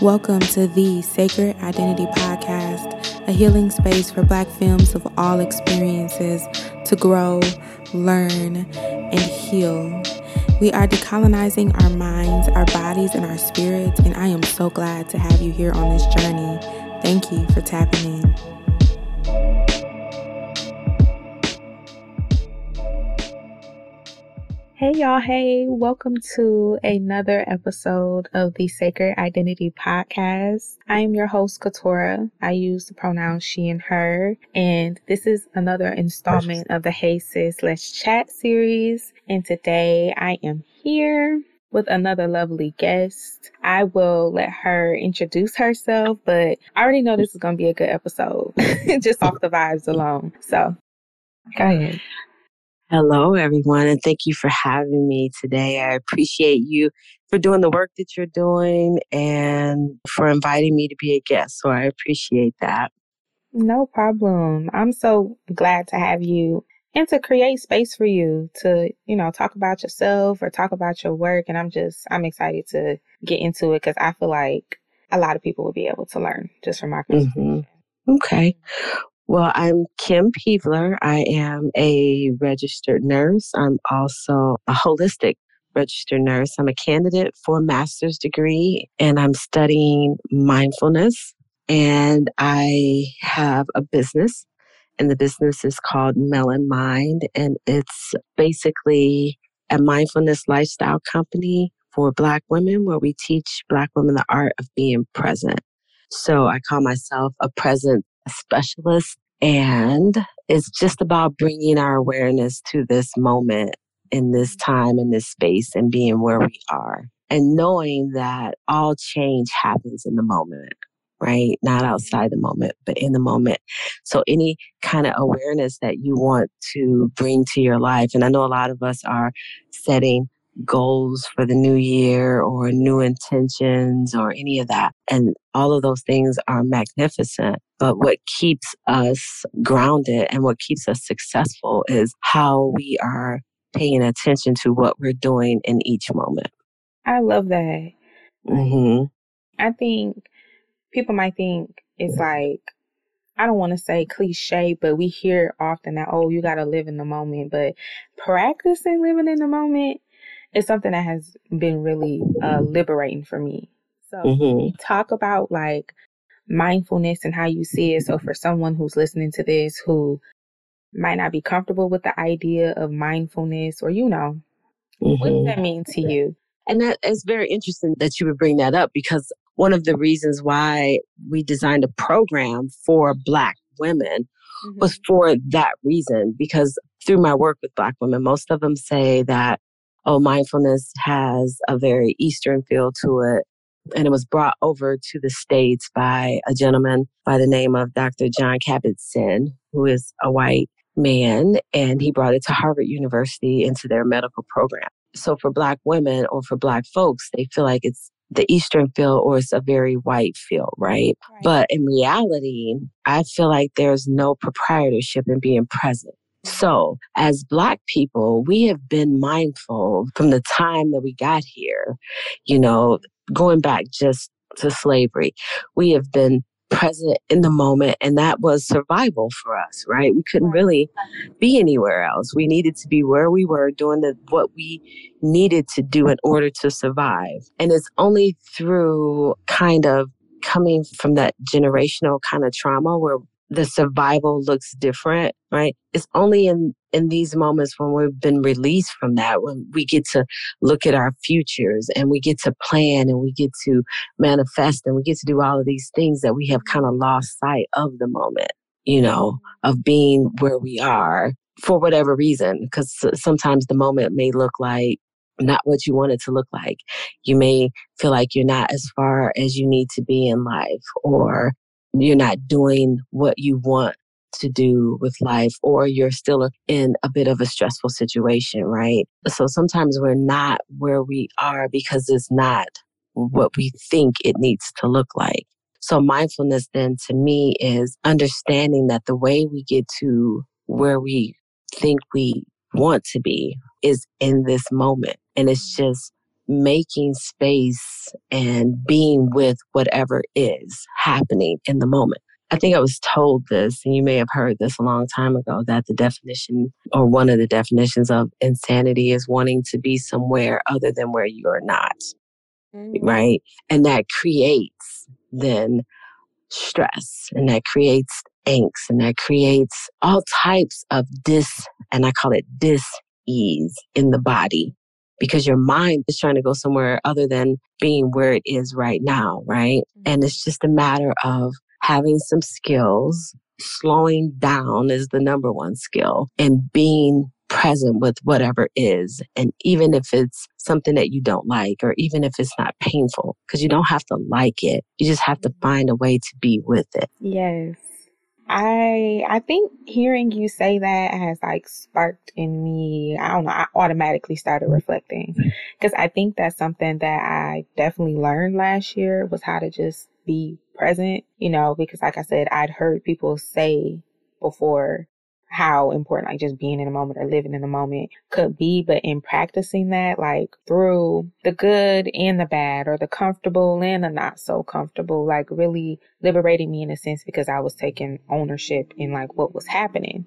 Welcome to the Sacred Identity Podcast, a healing space for Black femmes of all experiences to grow, learn, and heal. We are decolonizing our minds, our bodies, and our spirits, and I am so glad to have you here on this journey. Thank you for tapping in. Hey, y'all. Hey, welcome to another episode of the Sacred Identity Podcast. I am your host, Katora. I use the pronouns she and her. And this is another installment of the Hey Sis Let's Chat series. And today I am here with another lovely guest. I will let her introduce herself, but I already know this is going to be a good episode just off the vibes alone. So go ahead. Hello, everyone, and thank you for having me today. I appreciate you for doing the work that you're doing and for inviting me to be a guest. So I appreciate that. No problem. I'm so glad to have you and to create space for you to, you know, talk about yourself or talk about your work. And I'm just, I'm excited to get into it because I feel like a lot of people will be able to learn just from our conversation. Mm-hmm. Okay. Well, I'm Kim Peevler. I am a registered nurse. I'm also a holistic registered nurse. I'm a candidate for a master's degree and I'm studying mindfulness. And I have a business, and the business is called Melon Mind. And it's basically a mindfulness lifestyle company for Black women where we teach Black women the art of being present. So I call myself a present specialist. And it's just about bringing our awareness to this moment in this mm-hmm. time, in this space, and being where we are. And knowing that all change happens in the moment, right? Not mm-hmm. outside the moment, but in the moment. So, any kind of awareness that you want to bring to your life, and I know a lot of us are setting goals for the new year or new intentions or any of that. And all of those things are magnificent. But what keeps us grounded and what keeps us successful is how we are paying attention to what we're doing in each moment. I love that. Mm-hmm. I think people might think it's like, I don't want to say cliche, but we hear often that, oh, you got to live in the moment. But practicing living in the moment is something that has been really uh, liberating for me. So Mm-hmm. talk about like mindfulness and how you see it. So for someone who's listening to this who might not be comfortable with the idea of mindfulness or you know, what does Mm-hmm. that mean to you? And that is very interesting that you would bring that up because one of the reasons why we designed a program for Black women was for that reason. Because through my work with Black women, most of them say that, oh, mindfulness has a very Eastern feel to it. And it was brought over to the States by a gentleman by the name of Dr. Jon Kabat-Zinn, who is a white man, and he brought it to Harvard University into their medical program. So for Black women or for Black folks, they feel like it's the Eastern feel or it's a very white feel, right? Right. But in reality, I feel like there's no proprietorship in being present. So, as Black people, we have been mindful from the time that we got here, you know, going back just to slavery. We have been present in the moment, and that was survival for us, right? We couldn't really be anywhere else. We needed to be where we were doing the, what we needed to do in order to survive. And it's only through kind of coming from that generational kind of trauma where the survival looks different, right? It's only in in these moments when we've been released from that when we get to look at our futures and we get to plan and we get to manifest and we get to do all of these things that we have kind of lost sight of the moment, you know, of being where we are for whatever reason because sometimes the moment may look like not what you want it to look like. You may feel like you're not as far as you need to be in life, or you're not doing what you want to do with life, or you're still in a bit of a stressful situation, right? So sometimes we're not where we are because it's not what we think it needs to look like. So mindfulness then to me is understanding that the way we get to where we think we want to be is in this moment. And it's just making space and being with whatever is happening in the moment. I think I was told this, and you may have heard this a long time ago, that the definition or one of the definitions of insanity is wanting to be somewhere other than where you are not. Mm-hmm. Right. And that creates then stress and that creates angst and that creates all types of dis, and I call it dis ease in the body because your mind is trying to go somewhere other than being where it is right now, right? Mm-hmm. And it's just a matter of having some skills, slowing down is the number one skill, and being present with whatever is. And even if it's something that you don't like, or even if it's not painful, because you don't have to like it, you just have to mm-hmm. find a way to be with it. Yes. I I think hearing you say that has like sparked in me. I don't know. I automatically started mm-hmm. reflecting because I think that's something that I definitely learned last year was how to just be present. You know, because like I said, I'd heard people say before how important like just being in a moment or living in the moment could be but in practicing that like through the good and the bad or the comfortable and the not so comfortable like really liberating me in a sense because i was taking ownership in like what was happening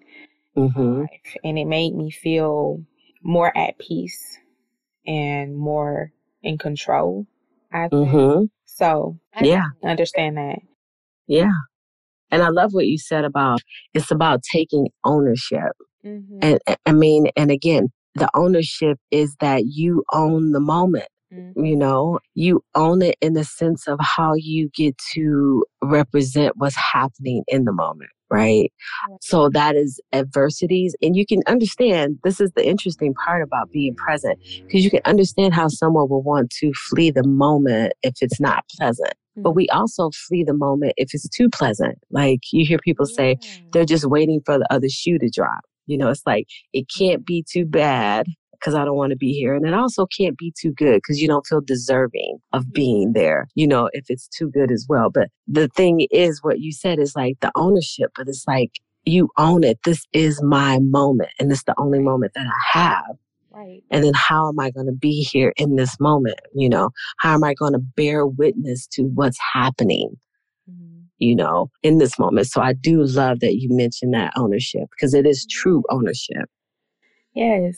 mm-hmm. and it made me feel more at peace and more in control i think. Mm-hmm. so I yeah. understand that. Yeah and I love what you said about it's about taking ownership. Mm-hmm. And I mean, and again, the ownership is that you own the moment. Mm-hmm. You know, you own it in the sense of how you get to represent what's happening in the moment, right? So that is adversities. And you can understand this is the interesting part about being present because you can understand how someone will want to flee the moment if it's not pleasant. But mm-hmm. we also flee the moment if it's too pleasant. Like you hear people say they're just waiting for the other shoe to drop. You know, it's like it can't be too bad because I don't want to be here. And it also can't be too good because you don't feel deserving of being there, you know, if it's too good as well. But the thing is, what you said is like the ownership, but it's like you own it. This is my moment. And it's the only moment that I have. Right. And then how am I going to be here in this moment? You know, how am I going to bear witness to what's happening? Mm-hmm. You know, in this moment. So I do love that you mentioned that ownership because it is true ownership. Yes.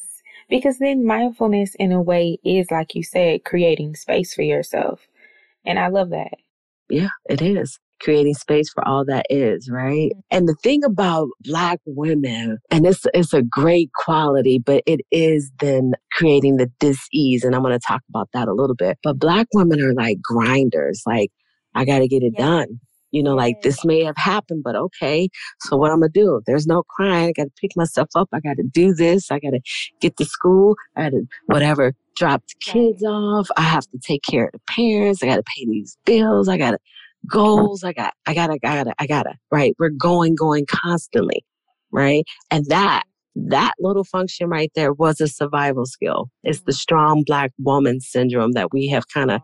Because then mindfulness, in a way, is like you said, creating space for yourself. And I love that. Yeah, it is creating space for all that is, right? Mm-hmm. And the thing about Black women, and it's, it's a great quality, but it is then creating the dis-ease. And I'm going to talk about that a little bit. But Black women are like grinders, like, I got to get it yeah. done. You know, like this may have happened, but okay. So what I'm gonna do? There's no crying. I gotta pick myself up. I gotta do this. I gotta get to school. I gotta whatever, drop the kids off. I have to take care of the parents. I gotta pay these bills. I gotta goals. I got, I gotta, I gotta, I gotta, right? We're going, going constantly, right? And that, that little function right there was a survival skill. It's the mm-hmm. strong black woman syndrome that we have kind of,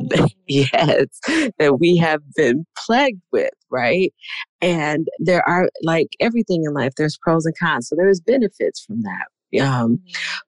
yes, that we have been plagued with, right? And there are like everything in life, there's pros and cons. So there's benefits from that. Um, mm-hmm.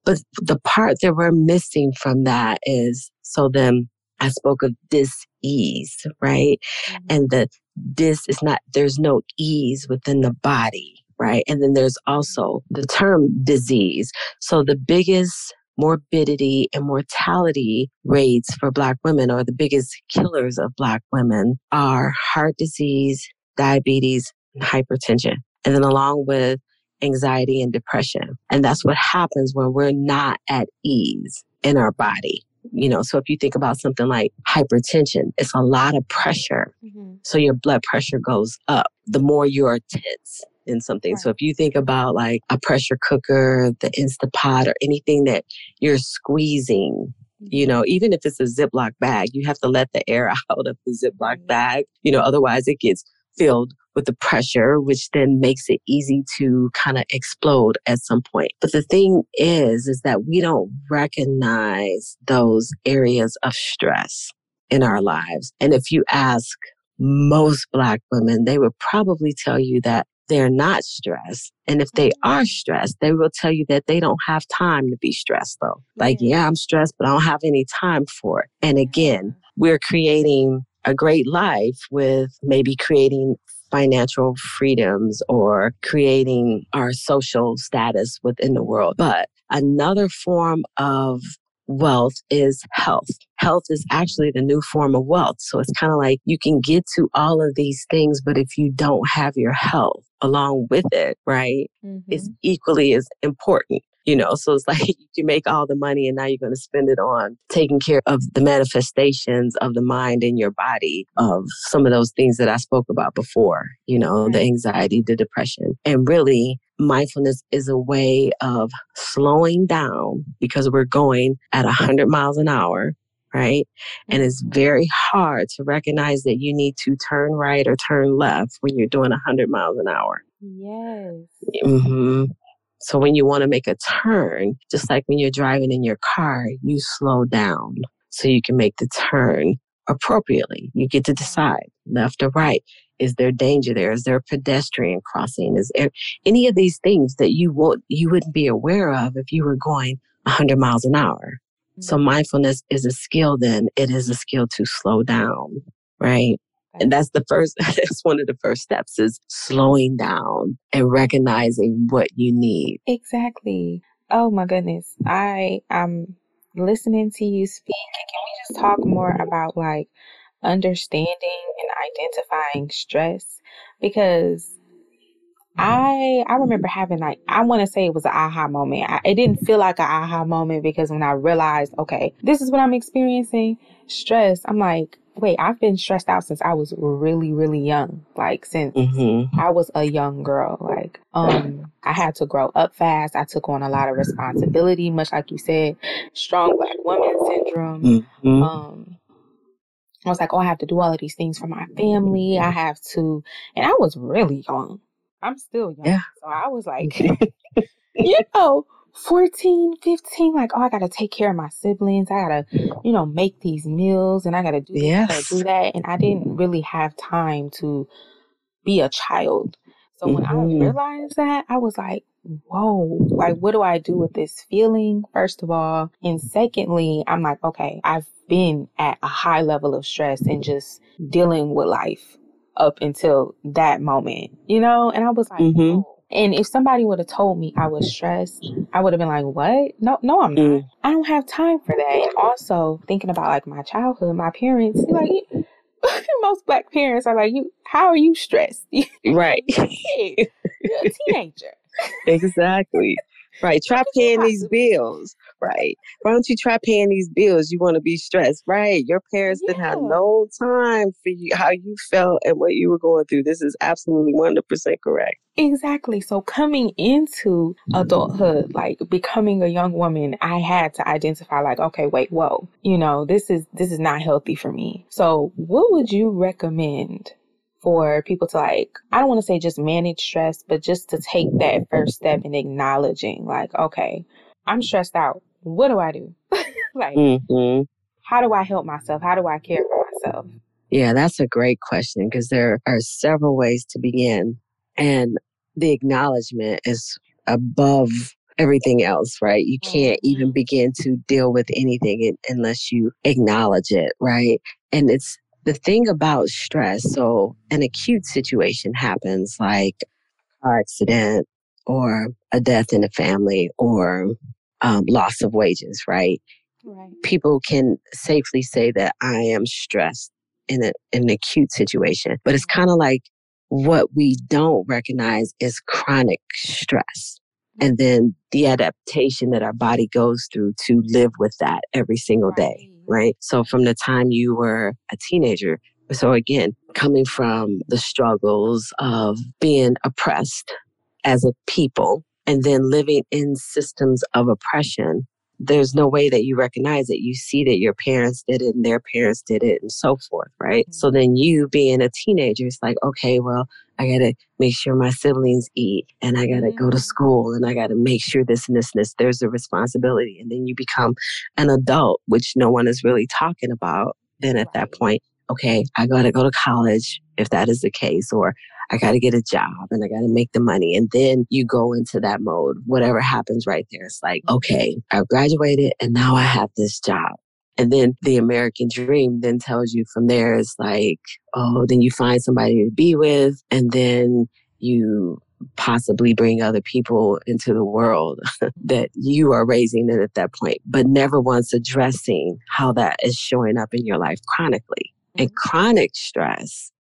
but the part that we're missing from that is so then I spoke of this ease, right? Mm-hmm. And the this is not, there's no ease within the body, right? And then there's also the term disease. So the biggest morbidity and mortality rates for Black women, or the biggest killers of Black women, are heart disease, diabetes, and hypertension. And then along with anxiety and depression. And that's what happens when we're not at ease in our body you know so if you think about something like hypertension it's a lot of pressure mm-hmm. so your blood pressure goes up the more you're tense in something right. so if you think about like a pressure cooker the instapot or anything that you're squeezing you mm-hmm. know even if it's a ziploc bag you have to let the air out of the ziploc bag you know otherwise it gets filled with the pressure, which then makes it easy to kind of explode at some point. But the thing is, is that we don't recognize those areas of stress in our lives. And if you ask most Black women, they would probably tell you that they're not stressed. And if they are stressed, they will tell you that they don't have time to be stressed though. Like, yeah, I'm stressed, but I don't have any time for it. And again, we're creating a great life with maybe creating financial freedoms or creating our social status within the world. But another form of wealth is health. Health is actually the new form of wealth. So it's kind of like you can get to all of these things, but if you don't have your health along with it, right, it's Mhm. equally as important. You know, so it's like you make all the money and now you're going to spend it on taking care of the manifestations of the mind and your body of some of those things that I spoke about before, you know, the anxiety, the depression. And really, mindfulness is a way of slowing down because we're going at 100 miles an hour, right? And it's Mhm. very hard to recognize that you need to turn right or turn left when you're doing 100 miles an hour. Yes. hmm So when you want to make a turn, just like when you're driving in your car, you slow down so you can make the turn appropriately. You get to decide left or right. Is there danger there? Is there a pedestrian crossing? Is there any of these things that you won't you wouldn't be aware of if you were going 100 miles an hour? So Mhm. mindfulness is a skill. Then it is a skill to slow down, right? And that's the first, that's one of the first steps is slowing down and recognizing what you need. Exactly. Oh my goodness. I am listening to you speak. Can we just talk more about like understanding and identifying stress? Because I I remember having like I want to say it was an aha moment. I, it didn't feel like an aha moment because when I realized, okay, this is what I'm experiencing, stress. I'm like, wait, I've been stressed out since I was really really young. Like since Mm-hmm. I was a young girl. Like, um, I had to grow up fast. I took on a lot of responsibility, much like you said, strong black woman syndrome. Mm-hmm. Um, I was like, oh, I have to do all of these things for my family. I have to, and I was really young. I'm still young. Yeah. So I was like, you know, 14, 15, like, oh, I got to take care of my siblings. I got to, you know, make these meals and I got to do this, Yes. do that. And I didn't really have time to be a child. So when I Mhm. realized that, I was like, whoa, like, what do I do with this feeling, first of all? And secondly, I'm like, okay, I've been at a high level of stress and just dealing with life up until that moment, you know? And I was like, Mhm. whoa. And if somebody would have told me I was stressed, I would have been like, what? No, no, I'm not. Mm. I don't have time for that. And also thinking about like my childhood, my parents, like, most black parents are like, you, how are you stressed? Right. You're a teenager. exactly. Right. Try paying these bills. Right. Why don't you try paying these bills? You want to be stressed. Right. Your parents didn't have no time for you, how you felt and what you were going through. This is absolutely 100% correct. Exactly. So coming into adulthood, like becoming a young woman, I had to identify like, okay, wait, whoa, you know, this is this is not healthy for me. So what would you recommend for people to like, I don't want to say just manage stress, but just to take that first step in acknowledging like, okay, I'm stressed out. What do I do? like, hmm how do I help myself? How do I care for myself? Yeah, that's a great question because there are several ways to begin. And the acknowledgement is above everything else, right? You can't even Mhm. begin to deal with anything unless you acknowledge it, right? And it's the thing about stress. So, an acute situation happens like a car accident or a death in the family or um, loss of wages, right? Right. people can safely say that I am stressed in, a, in an acute situation. But it's kind of like what we don't recognize is chronic stress. And then the adaptation that our body goes through to live with that every single day, right? So from the time you were a teenager, so again, coming from the struggles of being oppressed as a people and then living in systems of oppression there's no way that you recognize it. You see that your parents did it and their parents did it and so forth, right? Mhm. So then you being a teenager, it's like, okay, well, I got to make sure my siblings eat and I got to go to Mhm. school and I got to make sure this and this and this. There's a responsibility. And then you become an adult, which no one is really talking about. Then at that point, okay, I got to go to college if that is the case, or I got to get a job and I got to make the money. And then you go into that mode. Whatever happens right there, it's like, okay, I've graduated and now I have this job. And then the American dream then tells you from there is like, oh, then you find somebody to be with and then you possibly bring other people into the world that you are raising it at that point, but never once addressing how that is showing up in your life chronically. And mm-hmm. chronic stress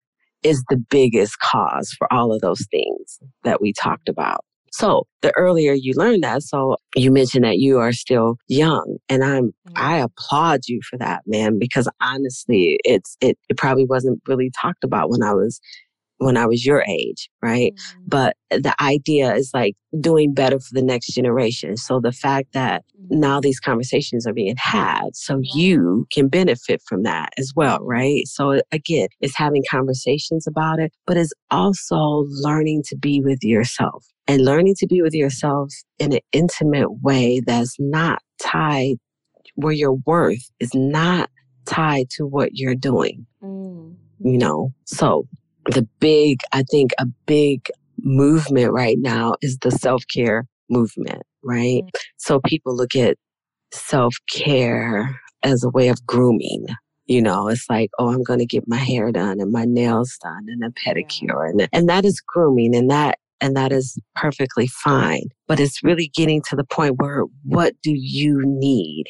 is the biggest cause for all of those things that we talked about. So the earlier you learn that, so you mentioned that you are still young and I'm, mm-hmm. I applaud you for that, man, because honestly, it's, it, it probably wasn't really talked about when I was when I was your age, right? Mm-hmm. But the idea is like doing better for the next generation. So the fact that mm-hmm. now these conversations are being had, so you can benefit from that as well, mm-hmm. right? So again, it's having conversations about it, but it's also learning to be with yourself and learning to be with yourself in an intimate way that's not tied where your worth is not tied to what you're doing. Mm. You know, so the big, I think a big movement right now is the self care movement, right? Mm-hmm. So people look at self care as a way of grooming. You know, it's like, oh, I'm going to get my hair done and my nails done and a pedicure. And, and that is grooming and that, and that is perfectly fine. But it's really getting to the point where what do you need?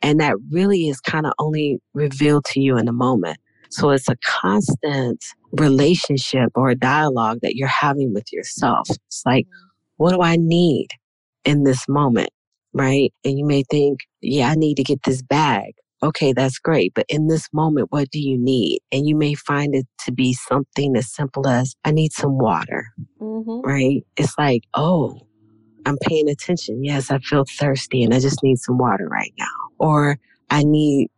And that really is kind of only revealed to you in the moment. So it's a constant relationship or dialogue that you're having with yourself. It's like, what do I need in this moment? Right. And you may think, yeah, I need to get this bag. Okay, that's great. But in this moment, what do you need? And you may find it to be something as simple as, I need some water. Mm-hmm. Right. It's like, oh, I'm paying attention. Yes, I feel thirsty and I just need some water right now. Or I need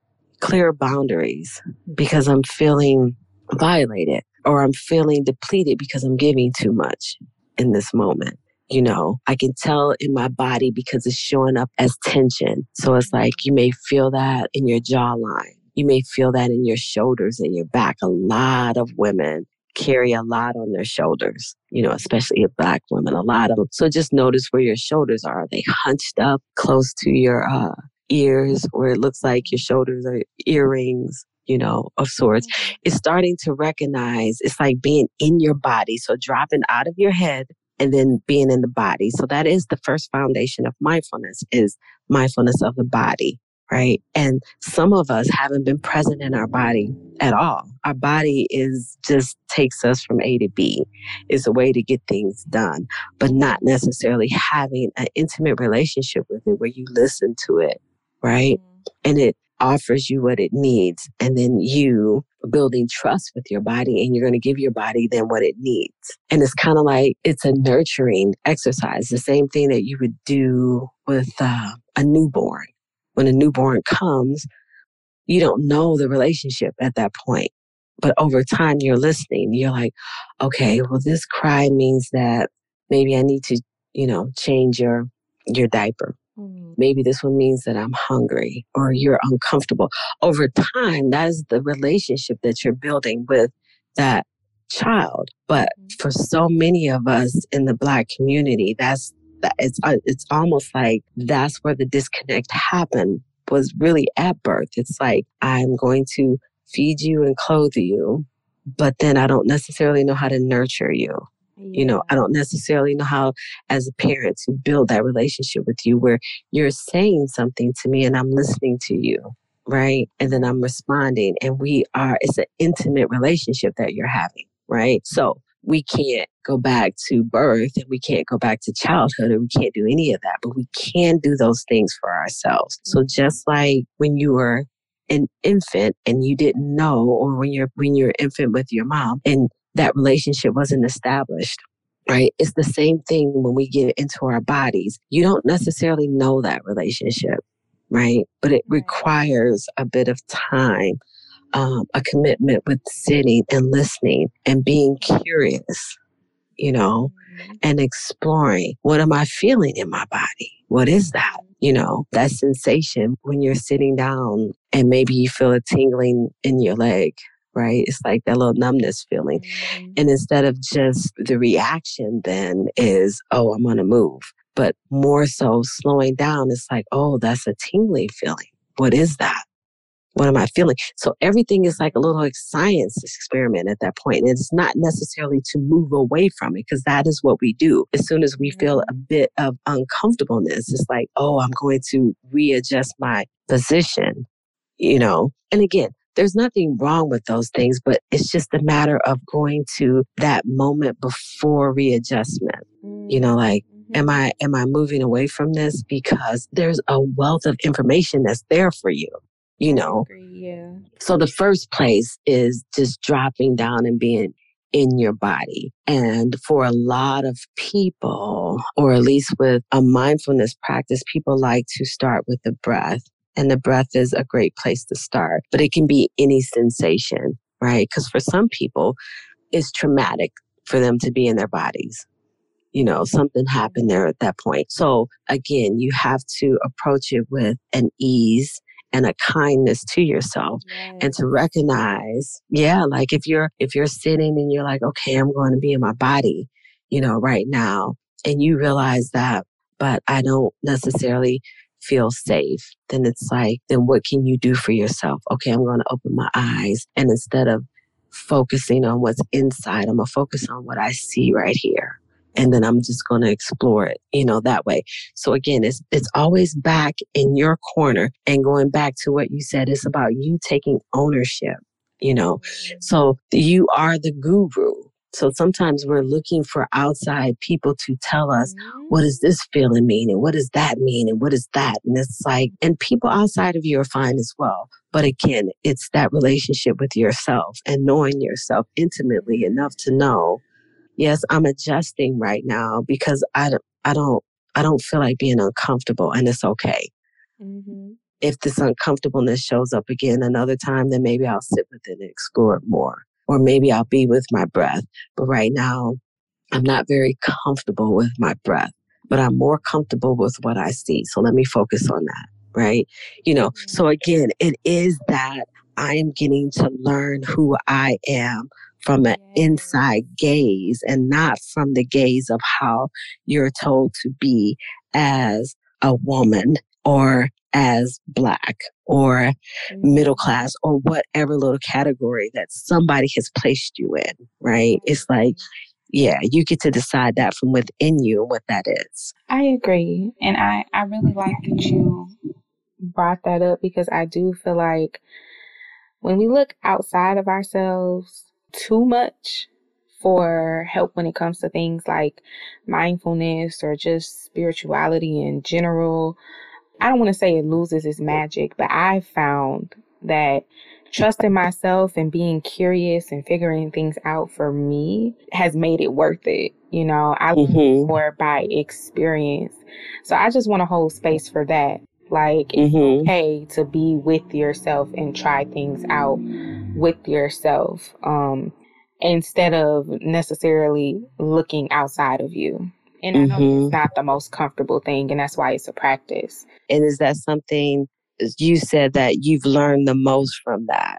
clear boundaries because I'm feeling violated or I'm feeling depleted because I'm giving too much in this moment. You know, I can tell in my body because it's showing up as tension. So it's like you may feel that in your jawline. You may feel that in your shoulders and your back. A lot of women carry a lot on their shoulders, you know, especially a black women, a lot of them. So just notice where your shoulders are. Are they hunched up close to your uh, ears where it looks like your shoulders are earrings, you know, of sorts. Mm-hmm. It's starting to recognize it's like being in your body. So dropping out of your head and then being in the body. So that is the first foundation of mindfulness is mindfulness of the body, right? And some of us haven't been present in our body at all. Our body is just takes us from A to B. It's a way to get things done, but not necessarily having an intimate relationship with it where you listen to it right? Mm-hmm. And it offers you what it needs. And then you building trust with your body and you're going to give your body then what it needs. And it's kind of like it's a nurturing exercise, the same thing that you would do with uh, a newborn. When a newborn comes, you don't know the relationship at that point. But over time, you're listening. You're like, okay, well, this cry means that maybe I need to, you know, change your your diaper. Maybe this one means that I'm hungry or you're uncomfortable. Over time, that is the relationship that you're building with that child. But mm. for so many of us in the Black community, that's that it's uh, it's almost like that's where the disconnect happened was really at birth. It's like I'm going to feed you and clothe you, but then I don't necessarily know how to nurture you. You know, I don't necessarily know how, as a parent, to build that relationship with you where you're saying something to me and I'm listening to you, right? And then I'm responding, and we are, it's an intimate relationship that you're having, right? So we can't go back to birth and we can't go back to childhood and we can't do any of that, but we can do those things for ourselves. So mm-hmm. just like when you were an infant and you didn't know, or when you're when you're an infant with your mom and that relationship wasn't established right? It's the same thing when we get into our bodies. You don't necessarily know that relationship, right? But it requires a bit of time, um, a commitment with sitting and listening and being curious, you know, mm-hmm. and exploring what am I feeling in my body? What is that? You know, that sensation when you're sitting down and maybe you feel a tingling in your leg right? It's like that little numbness feeling. Mm-hmm. And instead of just the reaction, then is, oh, I'm going to move. But more so slowing down, it's like, oh, that's a tingling feeling. What is that? What am I feeling? So everything is like a little like science experiment at that point. And it's not necessarily to move away from it because that is what we do. As soon as we feel a mm-hmm. bit of uncomfortableness, it's like, oh, I'm going to readjust my position, you know? And again, there's nothing wrong with those things, but it's just a matter of going to that moment before readjustment. You know, like, mm-hmm. am I am I moving away from this because there's a wealth of information that's there for you you know. Yeah. So the first place is just dropping down and being in your body. And for a lot of people, or at least with a mindfulness practice, people like to start with the breath. And the breath is a great place to start, but it can be any sensation, right? Because for some people, it's traumatic for them to be in their bodies. You know, something happened there at that point. So again, you have to approach it with an ease and a kindness to yourself yes. and to recognize yeah like if you're if you're sitting and you're like okay i'm going to be in my body you know right now and you realize that but i don't necessarily feel safe then it's like then what can you do for yourself okay i'm going to open my eyes and instead of focusing on what's inside i'm going to focus on what i see right here and then I'm just going to explore it, you know, that way. So again, it's, it's always back in your corner and going back to what you said, it's about you taking ownership, you know, so you are the guru. So sometimes we're looking for outside people to tell us, what does this feeling mean? And what does that mean? And what is that? And it's like, and people outside of you are fine as well. But again, it's that relationship with yourself and knowing yourself intimately enough to know yes, I'm adjusting right now because I don't, I don't, I don't feel like being uncomfortable and it's okay. Mm-hmm. If this uncomfortableness shows up again another time, then maybe I'll sit with it and explore it more. Or maybe I'll be with my breath. But right now, I'm not very comfortable with my breath, but I'm more comfortable with what I see. So let me focus on that. Right. You know, so again, it is that I am getting to learn who I am from an inside gaze and not from the gaze of how you're told to be as a woman or as black or middle mm-hmm. class or whatever little category that somebody has placed you in, right? It's like, yeah, you get to decide that from within you and what that is. I agree. And I, I really like that you brought that up because I do feel like when we look outside of ourselves, too much for help when it comes to things like mindfulness or just spirituality in general. I don't want to say it loses its magic, but I found that trusting myself and being curious and figuring things out for me has made it worth it. You know, I mm-hmm. more by experience. So I just want to hold space for that. Like it's mm-hmm. okay to be with yourself and try things out with yourself um, instead of necessarily looking outside of you. And mm-hmm. I know it's mm-hmm. not the most comfortable thing, and that's why it's a practice. And is that something you said that you've learned the most from that?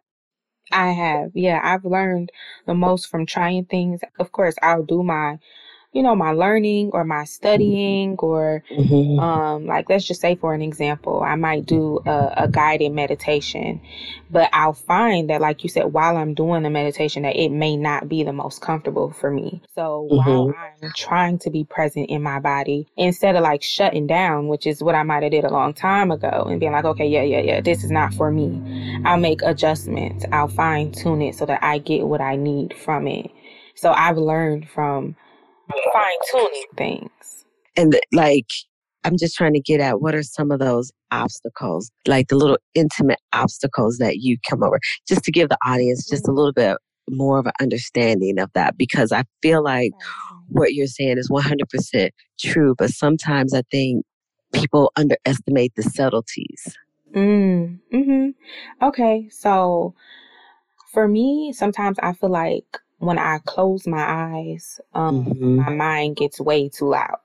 I have. Yeah, I've learned the most from trying things. Of course, I'll do my you know, my learning or my studying or mm-hmm. um, like let's just say for an example, I might do a, a, guided meditation, but I'll find that like you said, while I'm doing the meditation that it may not be the most comfortable for me. So mm-hmm. while I'm trying to be present in my body, instead of like shutting down, which is what I might have did a long time ago and being like, okay, yeah, yeah, yeah, this is not for me. I'll make adjustments. I'll fine tune it so that I get what I need from it. So I've learned from fine tuning things. And like, I'm just trying to get at what are some of those obstacles, like the little intimate obstacles that you come over, just to give the audience just a mm-hmm. little bit more of an understanding of that, because I feel like what you're saying is 100% true, but sometimes I think people underestimate the subtleties. Mm, hmm Okay, so for me, sometimes I feel like when I close my eyes, um, mm-hmm. my mind gets way too loud.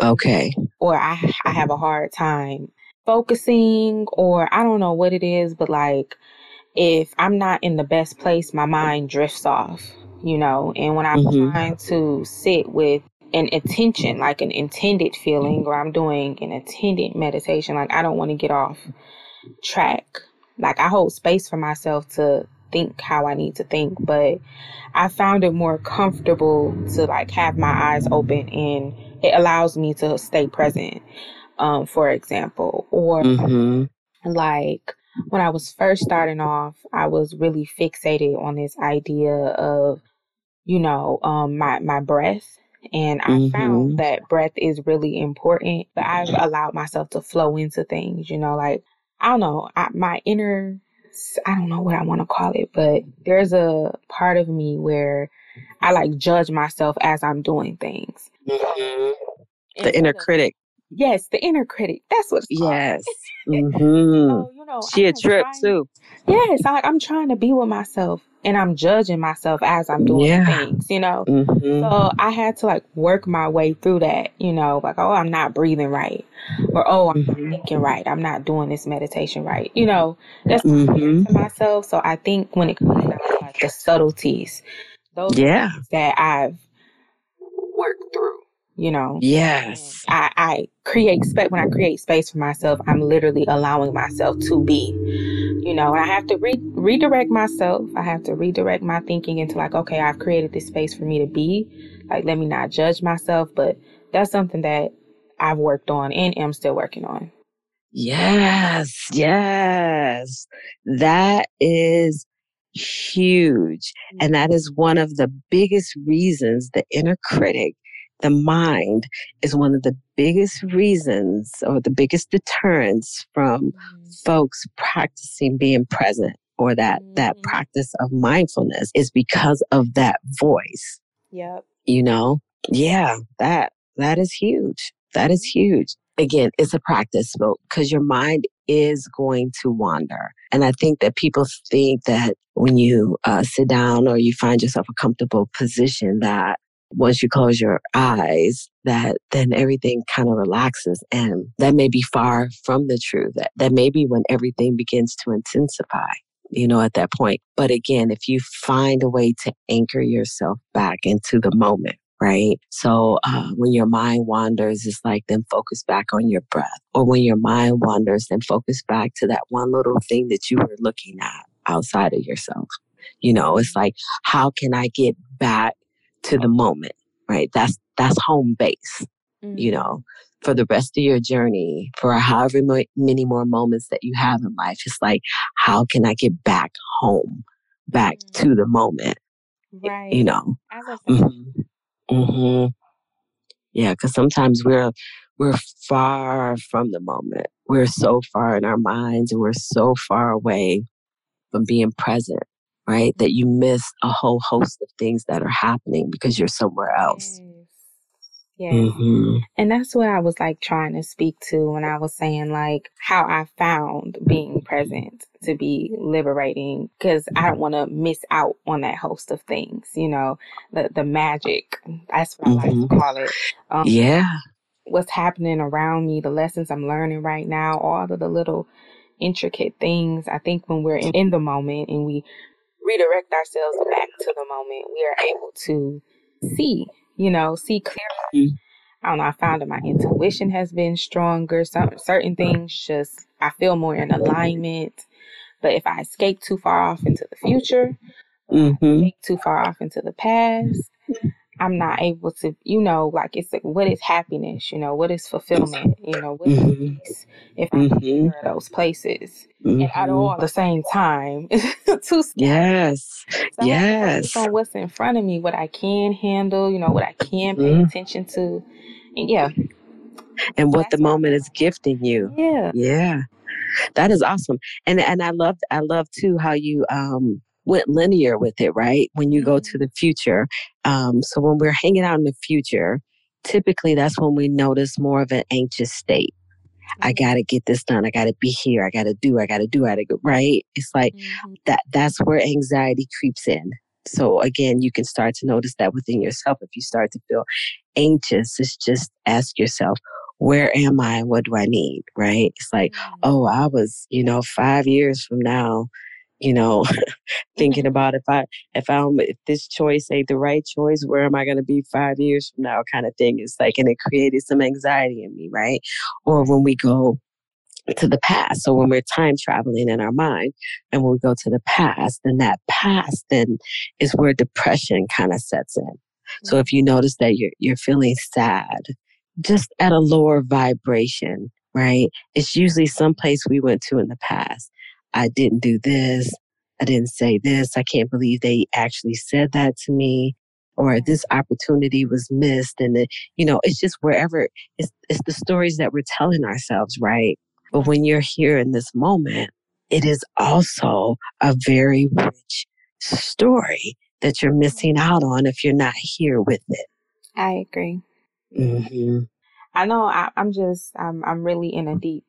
Okay. Or I I have a hard time focusing, or I don't know what it is, but like if I'm not in the best place, my mind drifts off, you know. And when I'm mm-hmm. trying to sit with an intention, like an intended feeling, or I'm doing an intended meditation, like I don't want to get off track. Like I hold space for myself to think how I need to think, but I found it more comfortable to like have my eyes open and it allows me to stay present. Um, for example, or mm-hmm. like when I was first starting off, I was really fixated on this idea of, you know, um, my my breath and I mm-hmm. found that breath is really important, but I've allowed myself to flow into things, you know, like, I don't know, I, my inner, I don't know what I want to call it, but there's a part of me where I like judge myself as I'm doing things. Mm-hmm. The inner critic. Yes, the inner critic. That's what. yes. mm-hmm. so, you know, she I'm a trip trying, too. Yes, I, I'm trying to be with myself, and I'm judging myself as I'm doing yeah. things, you know. Mm-hmm. So I had to like work my way through that, you know, like, oh, I'm not breathing right, or oh, I'm mm-hmm. not thinking right, I'm not doing this meditation right, you know. That's mm-hmm. to myself. So I think when it comes to like the subtleties, those yeah. that I've you know. Yes. I, I create space when I create space for myself, I'm literally allowing myself to be you know, and I have to re- redirect myself. I have to redirect my thinking into like, okay, I've created this space for me to be. Like, let me not judge myself. But that's something that I've worked on and am still working on. Yes, yes. That is huge. And that is one of the biggest reasons the inner critic, the mind, is one of the biggest reasons or the biggest deterrents from folks practicing being present or that that practice of mindfulness is because of that voice. Yep. You know? Yeah, that that is huge. That is mm-hmm. huge. Again, it's a practice because your mind is going to wander. And I think that people think that when you uh, sit down or you find yourself a comfortable position that once you close your eyes, that then everything kind of relaxes. And that may be far from the truth. That, that may be when everything begins to intensify, you know, at that point. But again, if you find a way to anchor yourself back into the moment, right? So uh, when your mind wanders, it's like then focus back on your breath. Or when your mind wanders, then focus back to that one little thing that you were looking at outside of yourself. You know, it's like, how can I get back to the moment, right? That's that's home base, mm-hmm. you know, for the rest of your journey, for however many more moments that you have in life. It's like, how can I get back home, back mm-hmm. to the moment, right? You know. Mm-hmm. mm-hmm. Yeah, because sometimes we're we're far from the moment. We're so far in our minds, and we're so far away from being present right? That you miss a whole host of things that are happening because you're somewhere else. Yeah. Mm-hmm. And that's what I was like trying to speak to when I was saying like how I found being present to be liberating because I don't want to miss out on that host of things, you know, the the magic. That's what mm-hmm. I like to mm-hmm. call it. Um, yeah. What's happening around me, the lessons I'm learning right now, all of the little intricate things. I think when we're in, in the moment and we redirect ourselves back to the moment, we are able to see, you know, see clearly. Mm-hmm. I don't know. I found that my intuition has been stronger. Some certain things just I feel more in alignment. But if I escape too far off into the future, mm-hmm. too far off into the past, I'm not able to, you know, like it's like, what is happiness? You know, what is fulfillment? You know, what is mm-hmm. peace? If I'm mm-hmm. those places mm-hmm. and at all at the same time, too Yes. So yes. On what's in front of me, what I can handle, you know, what I can pay mm-hmm. attention to. And yeah. And what the moment is gifting you. Yeah. Yeah. That is awesome. And and I love I love too how you um went linear with it, right? When you go to mm-hmm. the future. Um, so when we're hanging out in the future, typically that's when we notice more of an anxious state. I mm-hmm. got to get this done. I got to be here. I got to do. I got to do. I got to go. Right? It's like mm-hmm. that. That's where anxiety creeps in. So again, you can start to notice that within yourself. If you start to feel anxious, it's just ask yourself, where am I? What do I need? Right? It's like, mm-hmm. oh, I was, you know, five years from now, you know, thinking about if I if I'm if this choice ain't the right choice, where am I gonna be five years from now kind of thing. It's like and it created some anxiety in me, right? Or when we go to the past. So when we're time traveling in our mind and when we go to the past, then that past then is where depression kind of sets in. So mm. if you notice that you're you're feeling sad, just at a lower vibration, right? It's usually some place we went to in the past. I didn't do this. I didn't say this. I can't believe they actually said that to me. Or this opportunity was missed. And, the, you know, it's just wherever, it's, it's the stories that we're telling ourselves, right? But when you're here in this moment, it is also a very rich story that you're missing out on if you're not here with it. I agree. Mm-hmm. I know I, I'm just I'm I'm really in a deep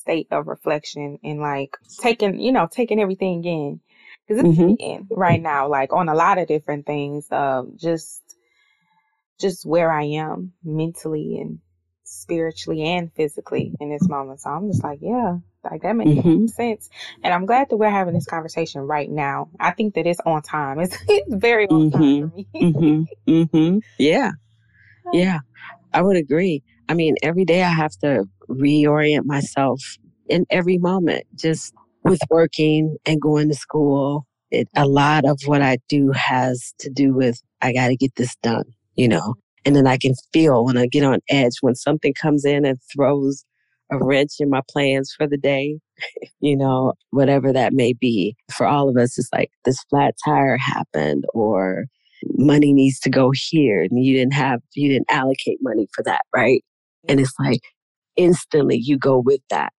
state of reflection and like taking you know taking everything in because it's Mhm. in right now like on a lot of different things um just just where I am mentally and spiritually and physically in this moment so I'm just like yeah like that makes Mhm. sense and I'm glad that we're having this conversation right now I think that it's on time it's, it's very on time for me Mm-hmm. Mm-hmm. Yeah. Yeah. I would agree. I mean, every day I have to reorient myself in every moment, just with working and going to school. It, a lot of what I do has to do with I got to get this done, you know. And then I can feel when I get on edge when something comes in and throws a wrench in my plans for the day, you know, whatever that may be. For all of us, it's like this flat tire happened or money needs to go here and you didn't have, you didn't allocate money for that, right? And it's like instantly you go with that,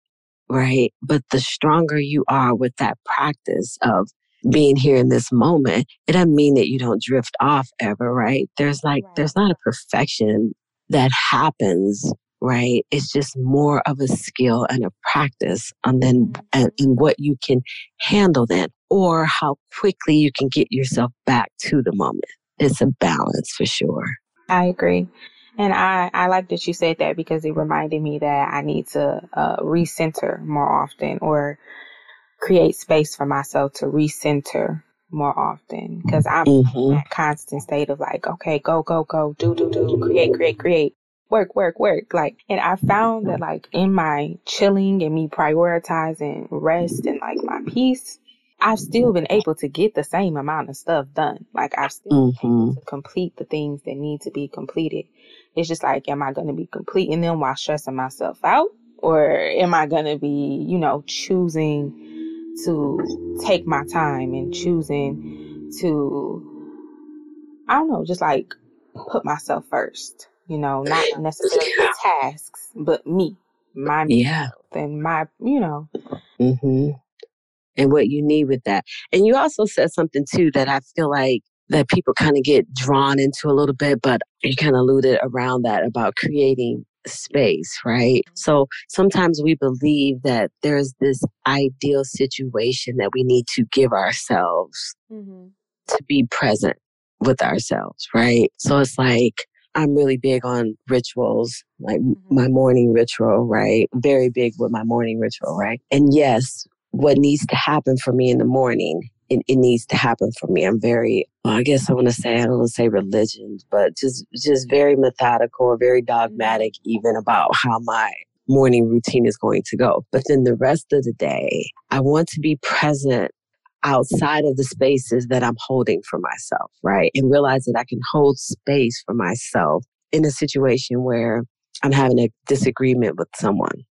right? But the stronger you are with that practice of being here in this moment, it doesn't mean that you don't drift off ever, right? There's like, Right. there's not a perfection that happens, right? It's just more of a skill and a practice and then Mhm. and, and what you can handle then or how quickly you can get yourself back to the moment. It's a balance for sure. I agree. And I, I like that you said that because it reminded me that I need to uh, recenter more often or create space for myself to recenter more often because I'm in hmm that constant state of like, okay, go, go, go, do, do, do, create, create, create, work, work, work. Like, and I found that like in my chilling and me prioritizing rest and like my peace, I've still been able to get the same amount of stuff done. Like I've still been able hmm to complete the things that need to be completed. It's just like, am I going to be completing them while stressing myself out? Or am I going to be, you know, choosing to take my time and choosing to, I don't know, just like put myself first, you know, not necessarily the tasks, but me, my Yeah. and my, you know, Mm-hmm And what you need with that. And you also said something too that I feel like that people kind of get drawn into a little bit, but you kind of alluded around that about creating space, right? So sometimes we believe that there's this ideal situation that we need to give ourselves mm-hmm. to be present with ourselves, right? So it's like I'm really big on rituals, like mm-hmm. my morning ritual, right? Very big with my morning ritual, right? And yes, what needs to happen for me in the morning, it, it needs to happen for me. I'm very, well, I guess I want to say, I don't want to say religion, but just just very methodical, very mm-hmm. dogmatic, even about how my morning routine is going to go. But then the rest of the day, I want to be present outside of the spaces that I'm holding for myself, right? And realize that I can hold space for myself in a situation where I'm having a disagreement with someone,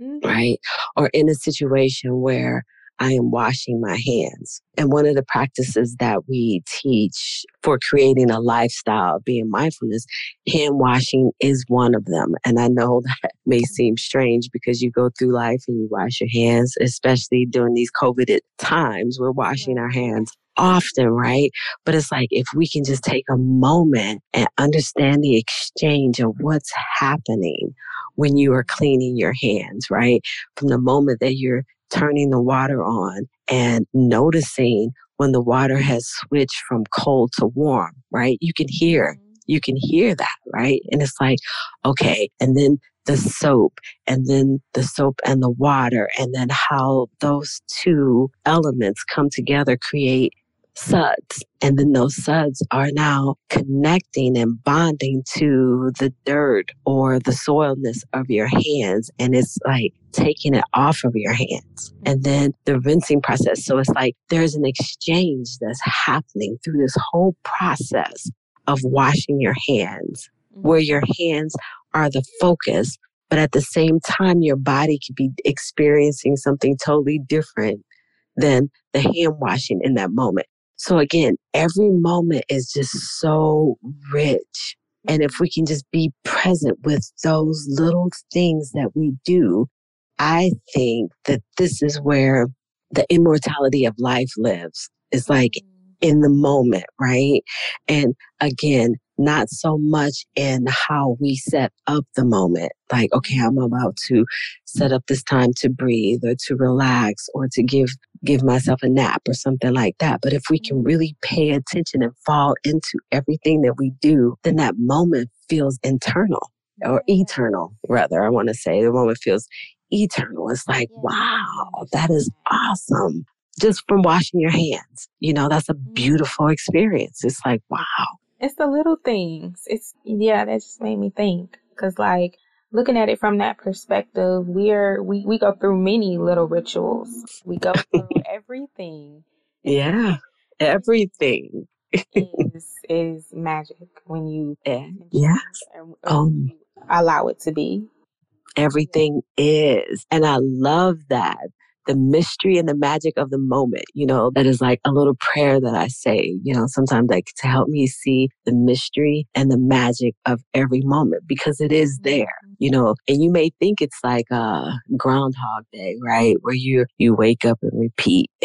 mm-hmm. right? Or in a situation where I am washing my hands. And one of the practices that we teach for creating a lifestyle of being mindfulness, hand washing is one of them. And I know that may mm-hmm. seem strange because you go through life and you wash your hands, especially during these COVID times. We're washing our hands often, right? But it's like if we can just take a moment and understand the exchange of what's happening when you are cleaning your hands, right? From the moment that you're turning the water on and noticing when the water has switched from cold to warm, right? You can hear, mm-hmm. you can hear that, right? And it's like, okay. And then the soap and then the soap and the water and then how those two elements come together create suds. And then those suds are now connecting and bonding to the dirt or the soilness of your hands. And it's like taking it off of your hands. And then the rinsing process. So it's like there's an exchange that's happening through this whole process of washing your hands, mm-hmm. where your hands are the focus. But at the same time, your body could be experiencing something totally different than the hand washing in that moment. So again, every moment is just so rich. And if we can just be present with those little things that we do, I think that this is where the immortality of life lives. It's like mm. in the moment, right? And again, not so much in how we set up the moment. Like, okay, I'm about to set up this time to breathe or to relax or to give give myself a nap or something like that. But if we can mm-hmm. really pay attention and fall into everything that we do, then that moment feels internal or eternal, rather. I want to say the moment feels eternal. It's like, wow, that is mm-hmm. awesome. Just from washing your hands, you know, that's a mm-hmm. beautiful experience. It's like, wow, it's the little things. It's, yeah, that just made me think. Cause like, looking at it from that perspective, we're, we, we go through many little rituals. We go through everything. Yeah. Everything is, is magic when you, yeah. yes. And, um, you allow it to be. Everything is. And I love that the mystery and the magic of the moment, you know, that is like a little prayer that I say, you know, sometimes like to help me see the mystery and the magic of every moment because it is there, mm-hmm. you know, and you may think it's like a groundhog day, right? Where you, you wake up and repeat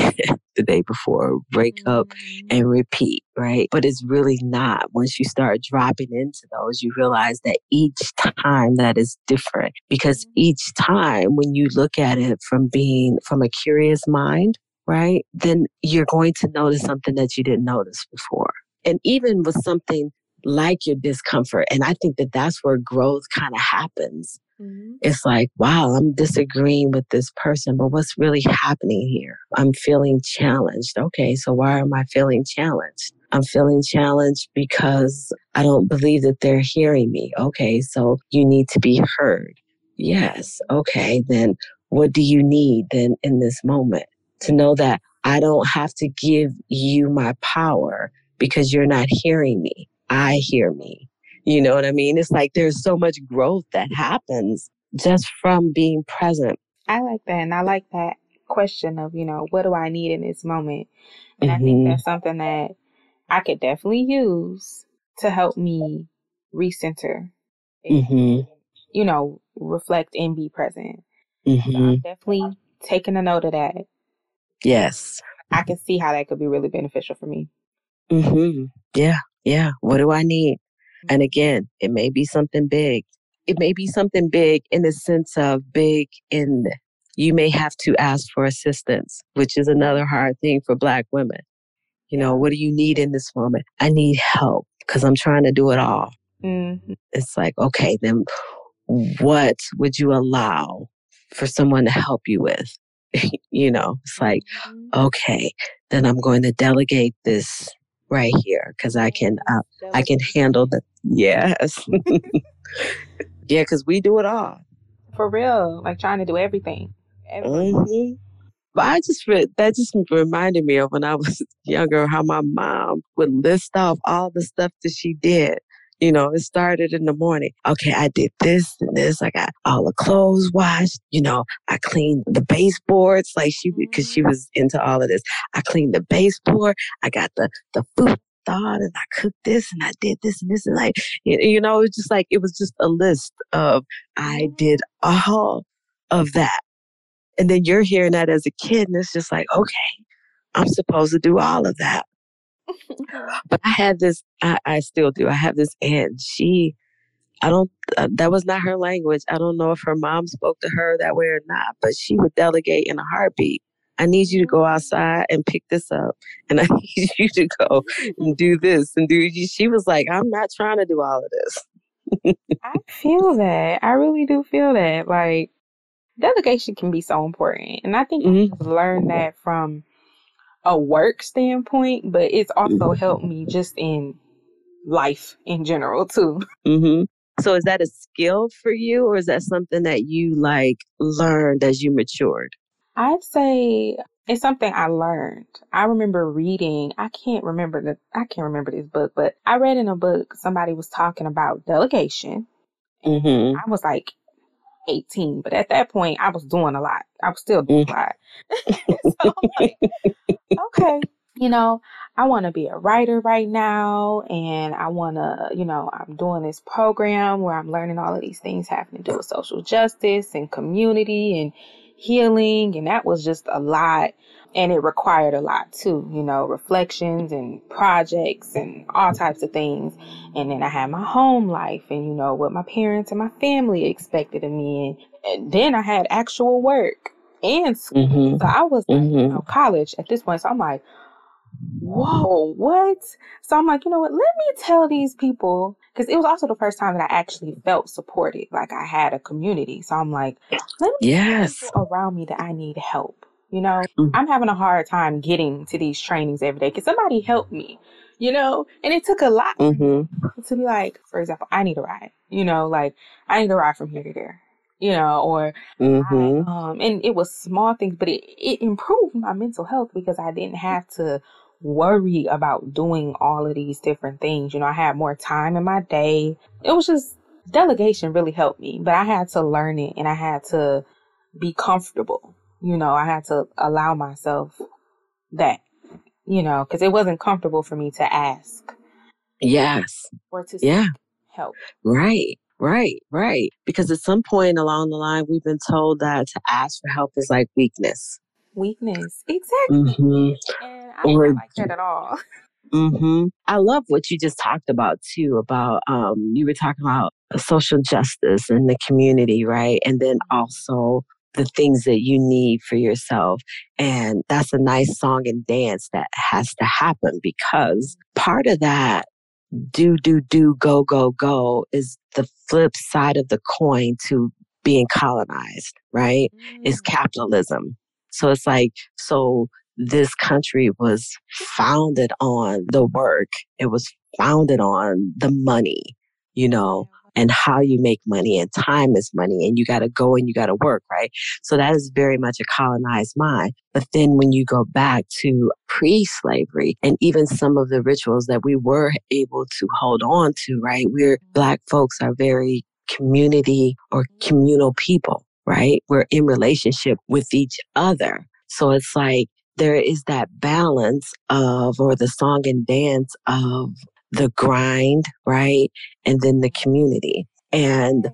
the day before, wake up mm-hmm. and repeat, right? But it's really not. Once you start dropping into those, you realize that each time that is different because mm-hmm. each time when you look at it from being from a curious mind, right? Then you're going to notice something that you didn't notice before. And even with something like your discomfort, and I think that that's where growth kind of happens Mm-hmm. It's like, wow, I'm disagreeing with this person, but what's really happening here? I'm feeling challenged. Okay, so why am I feeling challenged? I'm feeling challenged because I don't believe that they're hearing me. Okay, so you need to be heard. Yes. Okay, then what do you need then in this moment? To know that I don't have to give you my power because you're not hearing me. I hear me. You know what I mean? It's like there's so much growth that happens just from being present. I like that. And I like that question of, you know, what do I need in this moment? And mm-hmm. I think mm-hmm. that's something that I could definitely use to help me recenter, mm-hmm. you know, reflect and be present. Mm-hmm. So I'm definitely taking a note of that. Yes. I can see how that could be really beneficial for me. Mm-hmm. Yeah. Yeah. What do I need? And again, it may be something big. It may be something big in the sense of big in you may have to ask for assistance, which is another hard thing for Black women. You know, what do you need in this moment? I need help because I'm trying to do it all. Mm-hmm. It's like, okay, then what would you allow for someone to help you with? you know, it's like, mm-hmm. okay, then I'm going to delegate this right here because I can uh, I can handle the yes yeah because we do it all for real like trying to do everything, everything. Mm-hmm. But I just re- that just reminded me of when I was younger how my mom would list off all the stuff that she did you know, it started in the morning. Okay, I did this and this. I got all the clothes washed. You know, I cleaned the baseboards like she, because she mm-hmm. was into all of this. I cleaned the baseboard. I got the, the food thought and I cooked this and I did this and this and like, you know, it's just like, it was just a list of, I mm-hmm. did all of that. And then you're hearing that as a kid and it's just like, okay, I'm supposed to do all of that. but I had this, I, I still do. I have this aunt. She, I don't, uh, that was not her language. I don't know if her mom spoke to her that way or not, but she would delegate in a heartbeat. I need you to go outside and pick this up. And I need you to go and do this and do. She was like, I'm not trying to do all of this. I feel that. I really do feel that. Like, delegation can be so important. And I think mm-hmm. I've learned that from a work standpoint, but it's also mm-hmm. helped me just in life in general, too. Mm-hmm. So is that a skill for you or is that something that you like learned as you matured? I'd say it's something I learned. I remember reading, I can't remember the I can't remember this book, but I read in a book somebody was talking about delegation. Mm-hmm. I was like 18, but at that point I was doing a lot. I was still doing a mm. lot. so I'm like, okay, you know, I want to be a writer right now and I want to, you know, I'm doing this program where I'm learning all of these things having to do with social justice and community and healing. And that was just a lot. And it required a lot too, you know, reflections and projects and all types of things. And then I had my home life and, you know, what my parents and my family expected of me. And, then I had actual work and school. Mm-hmm. So I was, mm-hmm. you know, college at this point. So I'm like, whoa, what? So I'm like, you know what? Let me tell these people because it was also the first time that I actually felt supported, like I had a community. So I'm like, let me yes around me that I need help. You know, mm-hmm. I'm having a hard time getting to these trainings every day. Can somebody help me? You know, and it took a lot mm-hmm. to be like, for example, I need a ride. You know, like I need a ride from here to there you know, or mm-hmm. I, um, and it was small things, but it, it improved my mental health because I didn't have to worry about doing all of these different things. You know, I had more time in my day. It was just delegation really helped me, but I had to learn it and I had to be comfortable. You know, I had to allow myself that, you know, because it wasn't comfortable for me to ask. Yes. Or to yeah. help. Right. Right, right. Because at some point along the line, we've been told that to ask for help is like weakness. Weakness, exactly. Mm-hmm. And I don't like that at all. Mm-hmm. I love what you just talked about too. About um, you were talking about social justice in the community, right? And then mm-hmm. also the things that you need for yourself. And that's a nice song and dance that has to happen because part of that do, do, do, go, go, go is the flip side of the coin to being colonized, right? Mm. Is capitalism. So it's like, so this country was founded on the work. It was founded on the money, you know, and how you make money and time is money and you got to go and you got to work, right? So that is very much a colonized mind. But then when you go back to pre slavery and even some of the rituals that we were able to hold on to, right? We're black folks are very community or communal people, right? We're in relationship with each other. So it's like there is that balance of, or the song and dance of the grind, right? And then the community. And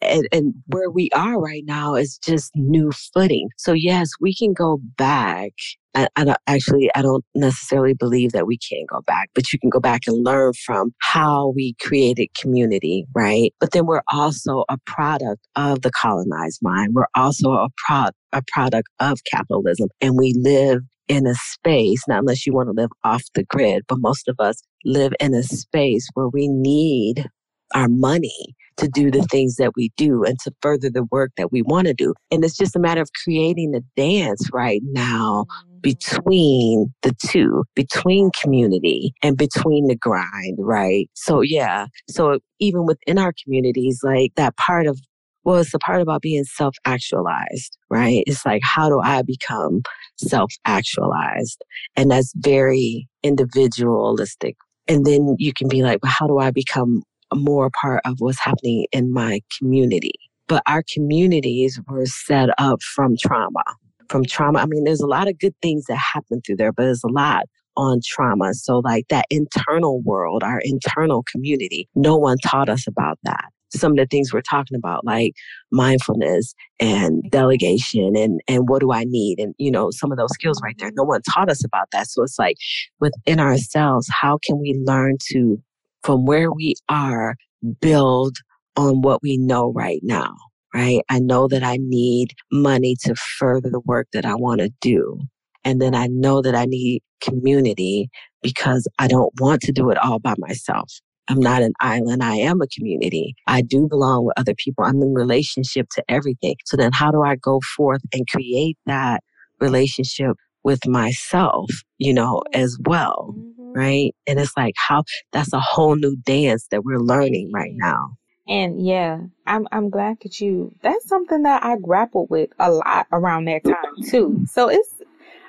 and, and, where we are right now is just new footing. So yes, we can go back. I, I don't, actually, I don't necessarily believe that we can go back, but you can go back and learn from how we created community, right? But then we're also a product of the colonized mind. We're also a, pro- a product of capitalism, and we live in a space, not unless you want to live off the grid, but most of us live in a space where we need our money to do the things that we do and to further the work that we want to do. And it's just a matter of creating a dance right now between the two, between community and between the grind, right? So, yeah. So, even within our communities, like that part of well, it's the part about being self actualized, right? It's like, how do I become self actualized? And that's very individualistic. And then you can be like, well, how do I become more part of what's happening in my community? But our communities were set up from trauma. From trauma, I mean, there's a lot of good things that happen through there, but there's a lot on trauma. So, like that internal world, our internal community, no one taught us about that some of the things we're talking about, like mindfulness and mm-hmm. delegation and, and what do I need? And, you know, some of those skills right there. Mm-hmm. No one taught us about that. So it's like within ourselves, how can we learn to, from where we are, build on what we know right now? right? I know that I need money to further the work that I want to do. And then I know that I need community because I don't want to do it all by myself. I'm not an island. I am a community. I do belong with other people. I'm in relationship to everything. So then how do I go forth and create that relationship with myself, you know, as well? Mm-hmm. Right. And it's like how that's a whole new dance that we're learning right now. And yeah, I'm I'm glad that you that's something that I grappled with a lot around that time too. So it's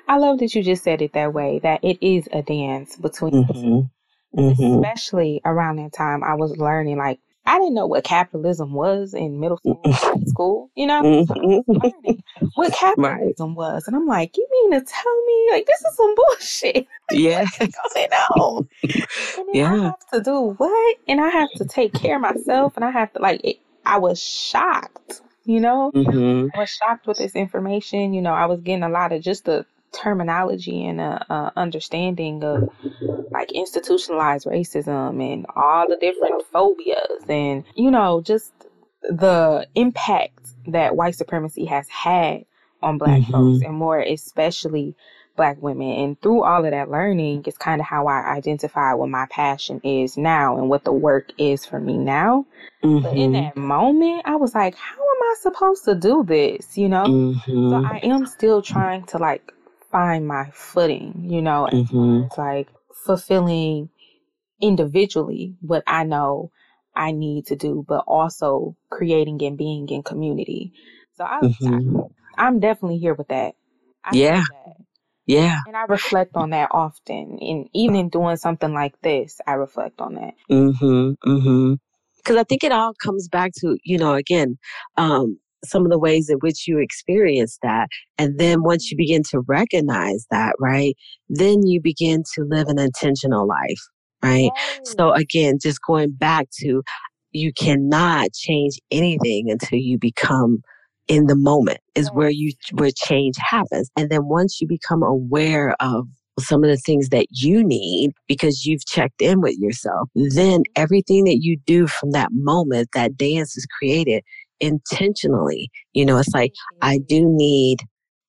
I love that you just said it that way, that it is a dance between mm-hmm. Mm-hmm. especially around that time I was learning like I didn't know what capitalism was in middle school, school, you know, mm-hmm. what capitalism right. was. And I'm like, you mean to tell me like this is some bullshit? Yeah. on? And yeah. I have to do what? And I have to take care of myself and I have to like it, I was shocked, you know? Mm-hmm. I was shocked with this information. You know, I was getting a lot of just the terminology and a, a, understanding of like institutionalized racism and all the different phobias and you know just the impact that white supremacy has had on black mm-hmm. folks and more especially black women and through all of that learning is kind of how i identify what my passion is now and what the work is for me now mm-hmm. but in mm-hmm. that moment i was like how am i supposed to do this you know mm-hmm. so i am still trying to like find my footing, you know, mm-hmm. it's like fulfilling individually what I know I need to do, but also creating and being in community. So I, mm-hmm. I am definitely here with that. I yeah. That. Yeah. And I reflect on that often. And even in doing something like this, I reflect on that. Mm-hmm. Mm-hmm. Because I think it all comes back to, you know, again, um, some of the ways in which you experience that. And then once you mm-hmm. begin to recognize that, right, then you begin to live an intentional life, right? So again, just going back to you cannot change anything until you become in the moment is where you where change happens and then once you become aware of some of the things that you need because you've checked in with yourself then mm-hmm. everything that you do from that moment that dance is created intentionally. You know, it's like, I do need,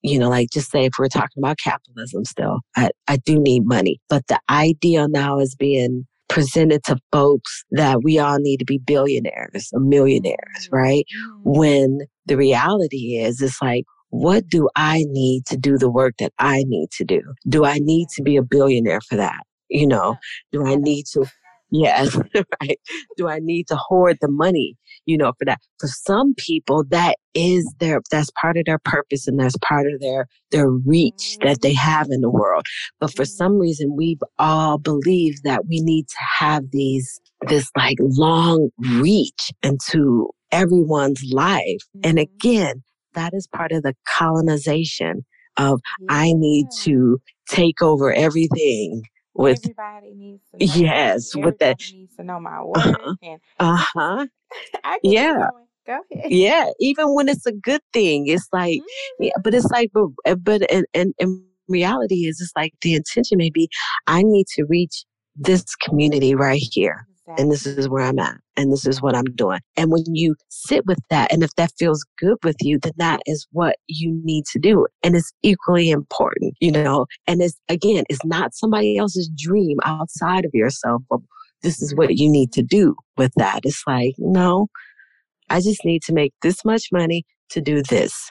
you know, like just say if we're talking about capitalism still, I, I do need money. But the idea now is being presented to folks that we all need to be billionaires or millionaires, mm-hmm. right? Mm-hmm. When the reality is, it's like, what do I need to do the work that I need to do? Do I need to be a billionaire for that? You know, do I need to Yes, right. Do I need to hoard the money, you know, for that? For some people, that is their, that's part of their purpose and that's part of their, their reach that they have in the world. But for some reason, we've all believed that we need to have these, this like long reach into everyone's life. And mm-hmm. again, that is part of the colonization of I need to take over everything with everybody needs to know yes with that needs to know my uh-huh. and uh-huh yeah Go ahead. Yeah, even when it's a good thing, it's like, mm-hmm. yeah, but it's like, but, eh, but and, and, and reality is, it's like the intention may be, I need to reach this community right here. And this is where I'm at. And this is what I'm doing. And when you sit with that, and if that feels good with you, then that is what you need to do. And it's equally important, you know. And it's, again, it's not somebody else's dream outside of yourself. But this is what you need to do with that. It's like, no, I just need to make this much money to do this.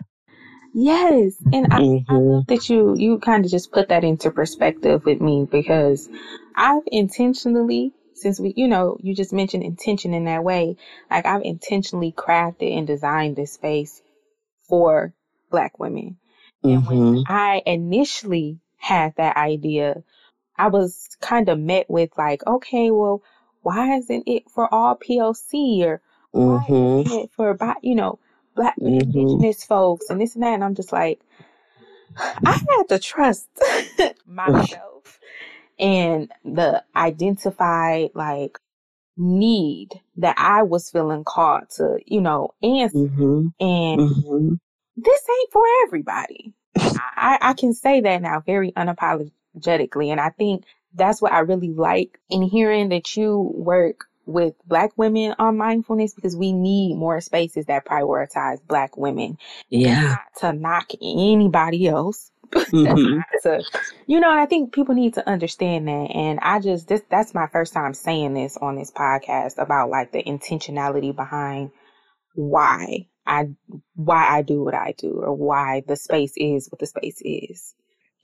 Yes, and I, mm-hmm. I love that you you kind of just put that into perspective with me because I've intentionally since we, you know, you just mentioned intention in that way, like I've intentionally crafted and designed this space for Black women. Mm-hmm. And when mm-hmm. I initially had that idea, I was kind of met with like, okay, well, why isn't it for all POC or why mm-hmm. isn't it for, you know, Black mm-hmm. Indigenous folks and this and that? And I'm just like, I had to trust myself and the identified like need that I was feeling called to, you know, answer. Mm-hmm. And mm-hmm. this ain't for everybody. I, I can say that now very unapologetically. And I think that's what I really like in hearing that you work with black women on mindfulness because we need more spaces that prioritize black women. Yeah. to knock anybody else. mm-hmm. to, you know, I think people need to understand that. And I just, this, that's my first time saying this on this podcast about like the intentionality behind why I, why I do what I do or why the space is what the space is.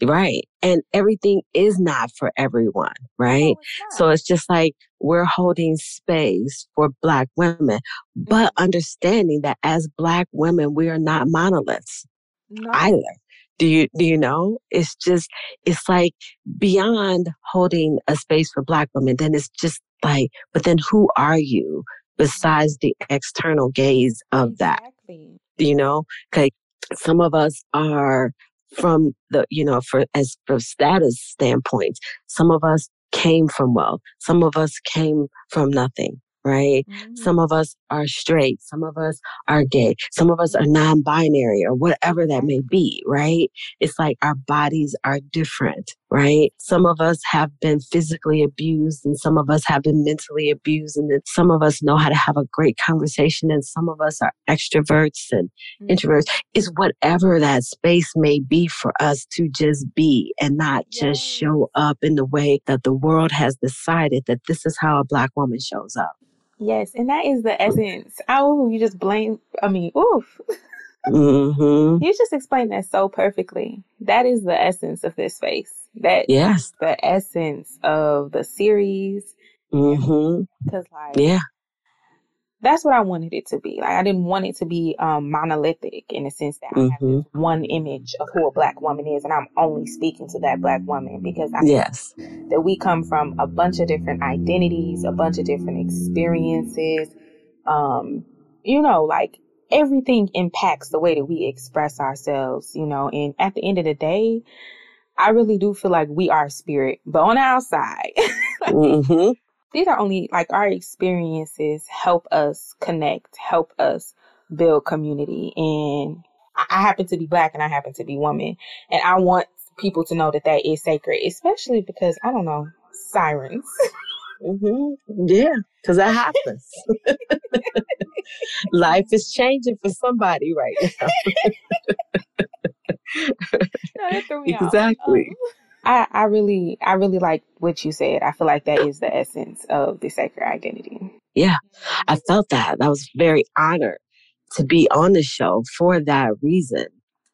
Right. And everything is not for everyone, right? No, it's so it's just like we're holding space for Black women, but mm-hmm. understanding that as Black women, we are not monoliths no. either. Do you do you know? It's just it's like beyond holding a space for black women, then it's just like, but then who are you besides the external gaze of exactly. that? You know? Okay. Some of us are from the, you know, for as for status standpoint, some of us came from wealth. Some of us came from nothing right? Mm-hmm. Some of us are straight, some of us are gay, some of us are non binary or whatever that may be, right? It's like our bodies are different, right? Some of us have been physically abused and some of us have been mentally abused, and then some of us know how to have a great conversation, and some of us are extroverts and mm-hmm. introverts. It's whatever that space may be for us to just be and not just show up in the way that the world has decided that this is how a Black woman shows up. Yes, and that is the essence. Oh, you just blame. I mean, oof. Mm-hmm. You just explained that so perfectly. That is the essence of this space. That yes, the essence of the series. Mm-hmm. Because like, yeah, that's what I wanted it to be. Like I didn't want it to be um, monolithic in the sense that mm-hmm. I have this mm-hmm. one image of who a black woman is, and I'm only speaking to that black woman because I yes that we come from a bunch of different identities, a bunch of different experiences. Um, you know, like everything impacts the way that we express ourselves. You know, and at the end of the day. I really do feel like we are spirit, but on the outside, like, mm-hmm these are only like our experiences help us connect, help us build community. And I happen to be black and I happen to be woman. And I want people to know that that is sacred, especially because I don't know, sirens. Mm-hmm. Yeah, because that happens. Life is changing for somebody right now. no, exactly. Um, I, I really, I really like what you said. I feel like that is the essence of the sacred identity. Yeah, I felt that. I was very honored to be on the show for that reason.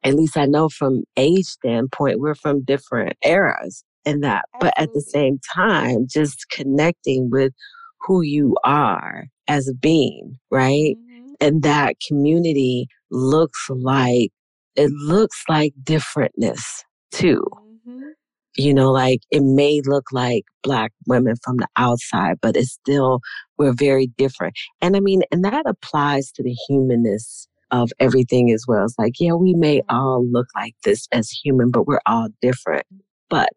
At least I know from age standpoint, we're from different eras in that. Absolutely. But at the same time, just connecting with who you are as a being, right? Mm-hmm. And that community looks like, it looks like differentness too. Mm-hmm. You know, like it may look like black women from the outside, but it's still, we're very different. And I mean, and that applies to the humanness of everything as well. It's like, yeah, we may all look like this as human, but we're all different. But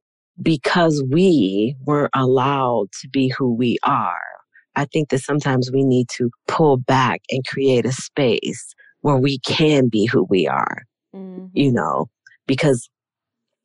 because we weren't allowed to be who we are, I think that sometimes we need to pull back and create a space where we can be who we are, mm-hmm. you know, because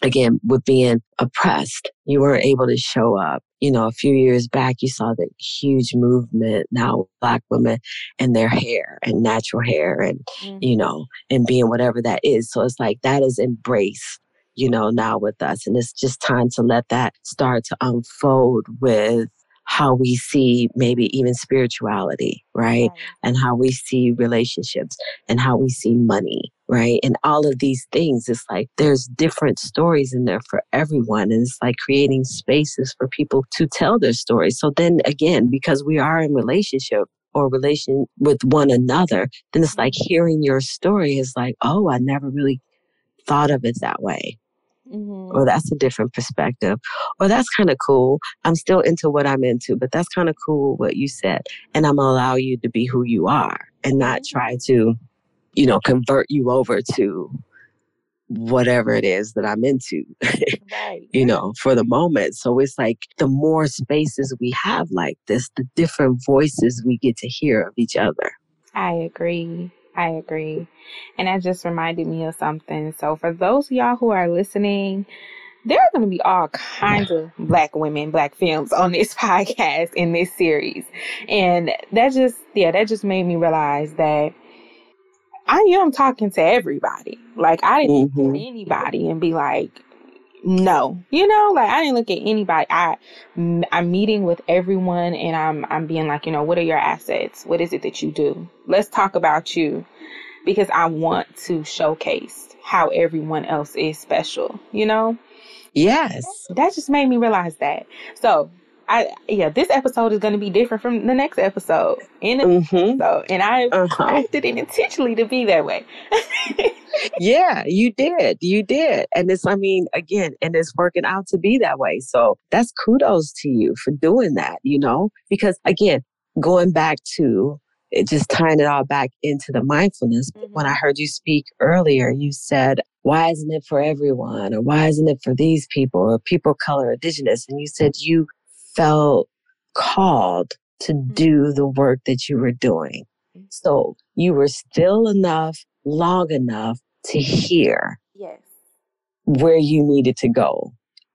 again, with being oppressed, you weren't able to show up. You know, a few years back, you saw the huge movement now, black women and their hair and natural hair and, mm-hmm. you know, and being whatever that is. So it's like that is embraced, you know, now with us. And it's just time to let that start to unfold with how we see maybe even spirituality, right? right? And how we see relationships and how we see money, right? And all of these things, it's like there's different stories in there for everyone. And it's like creating spaces for people to tell their stories. So then again, because we are in relationship, or relation with one another, then it's like mm-hmm. hearing your story is like, oh, I never really thought of it that way. Mm-hmm. Or that's a different perspective. Or that's kind of cool. I'm still into what I'm into, but that's kind of cool what you said. And I'm gonna allow you to be who you are and not mm-hmm. try to, you know, convert you over to whatever it is that I'm into, right. you know, for the moment. So it's like the more spaces we have like this, the different voices we get to hear of each other. I agree. I agree. And that just reminded me of something. So, for those of y'all who are listening, there are going to be all kinds of black women, black films on this podcast in this series. And that just, yeah, that just made me realize that I am talking to everybody. Like, I didn't mm-hmm. anybody and be like, no, you know, like I didn't look at anybody. I, I'm meeting with everyone and I'm, I'm being like, you know, what are your assets? What is it that you do? Let's talk about you because I want to showcase how everyone else is special, you know? Yes. That just made me realize that. So I yeah, this episode is going to be different from the next episode the mm-hmm. episode, and I uh-huh. acted it intentionally to be that way. yeah, you did, you did, and it's I mean again, and it's working out to be that way. So that's kudos to you for doing that. You know, because again, going back to it just tying it all back into the mindfulness. Mm-hmm. When I heard you speak earlier, you said, why isn't it for everyone? Or why isn't it for these people or people of color, indigenous? And you said you felt called to mm-hmm. do the work that you were doing. Mm-hmm. So you were still enough, long enough to hear yes. where you needed to go,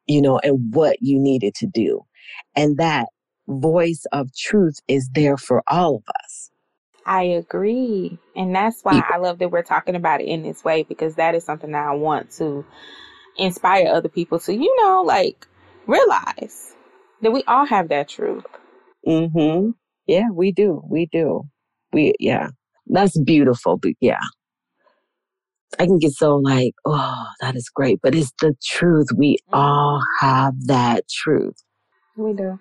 you know, and what you needed to do. And that voice of truth is there for all of us. I agree. And that's why I love that we're talking about it in this way because that is something that I want to inspire other people to, you know, like realize that we all have that truth. Mhm. Yeah, we do. We do. We yeah. That's beautiful, but yeah. I can get so like, oh, that is great, but it's the truth. We all mm-hmm. have that truth. We do.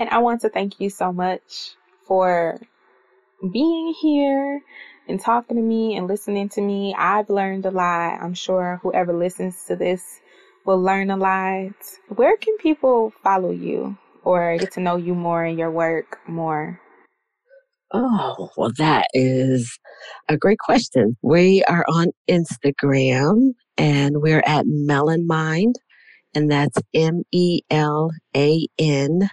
And I want to thank you so much for being here and talking to me and listening to me. I've learned a lot. I'm sure whoever listens to this will learn a lot. Where can people follow you or get to know you more and your work more? Oh, well, that is a great question. We are on Instagram and we're at Melan Mind, and that's M E L A N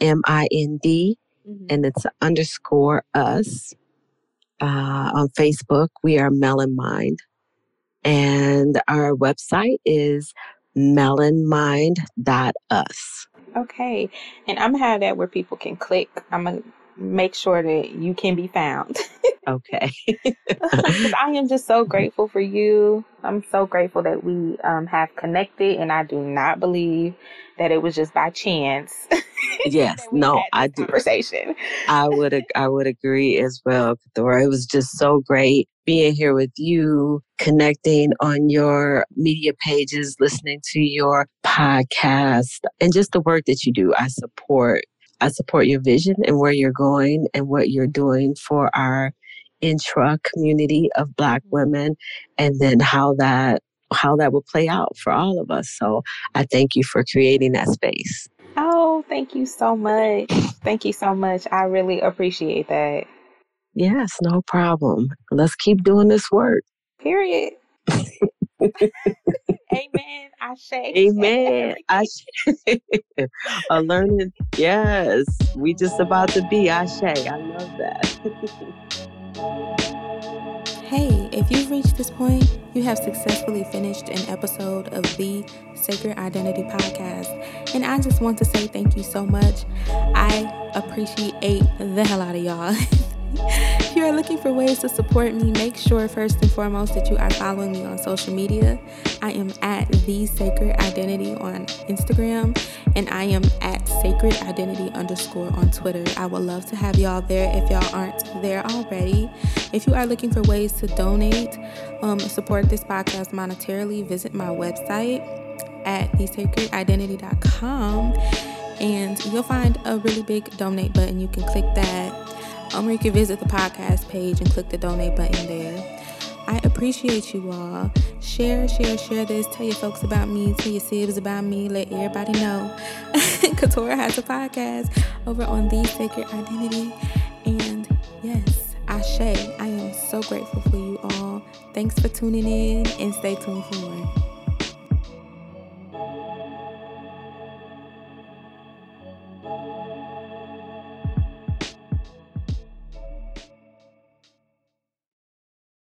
M I N D mm-hmm. and it's underscore us. Uh, on Facebook, we are Melan Mind. And our website is melanmind.us. Okay. And I'm gonna have that where people can click. I'm gonna make sure that you can be found. okay. I am just so grateful for you. I'm so grateful that we um, have connected, and I do not believe that it was just by chance. yes, no, I do. Conversation. I would I would agree as well, Thora. It was just so great being here with you, connecting on your media pages, listening to your podcast, and just the work that you do. I support I support your vision and where you're going and what you're doing for our intra community of black mm-hmm. women and then how that how that will play out for all of us. So I thank you for creating that space. Oh, thank you so much. Thank you so much. I really appreciate that. Yes, no problem. Let's keep doing this work. Period. Amen. I say. Amen. Ashe. A learning. Yes. We just about to be I say. I love that. hey, if you've reached this point, you have successfully finished an episode of the Sacred Identity Podcast. And I just want to say thank you so much. I appreciate the hell out of y'all. if you are looking for ways to support me, make sure first and foremost that you are following me on social media. I am at the Sacred Identity on Instagram, and I am at Sacred Identity underscore on Twitter. I would love to have y'all there if y'all aren't there already. If you are looking for ways to donate, um, support this podcast monetarily, visit my website at thesacredidentity.com and you'll find a really big donate button. You can click that um, or you can visit the podcast page and click the donate button there. I appreciate you all. Share, share, share this. Tell your folks about me. Tell your sibs about me. Let everybody know. Katora has a podcast over on The Sacred Identity. And yes, Ashe, I am so grateful for you all. Thanks for tuning in and stay tuned for more.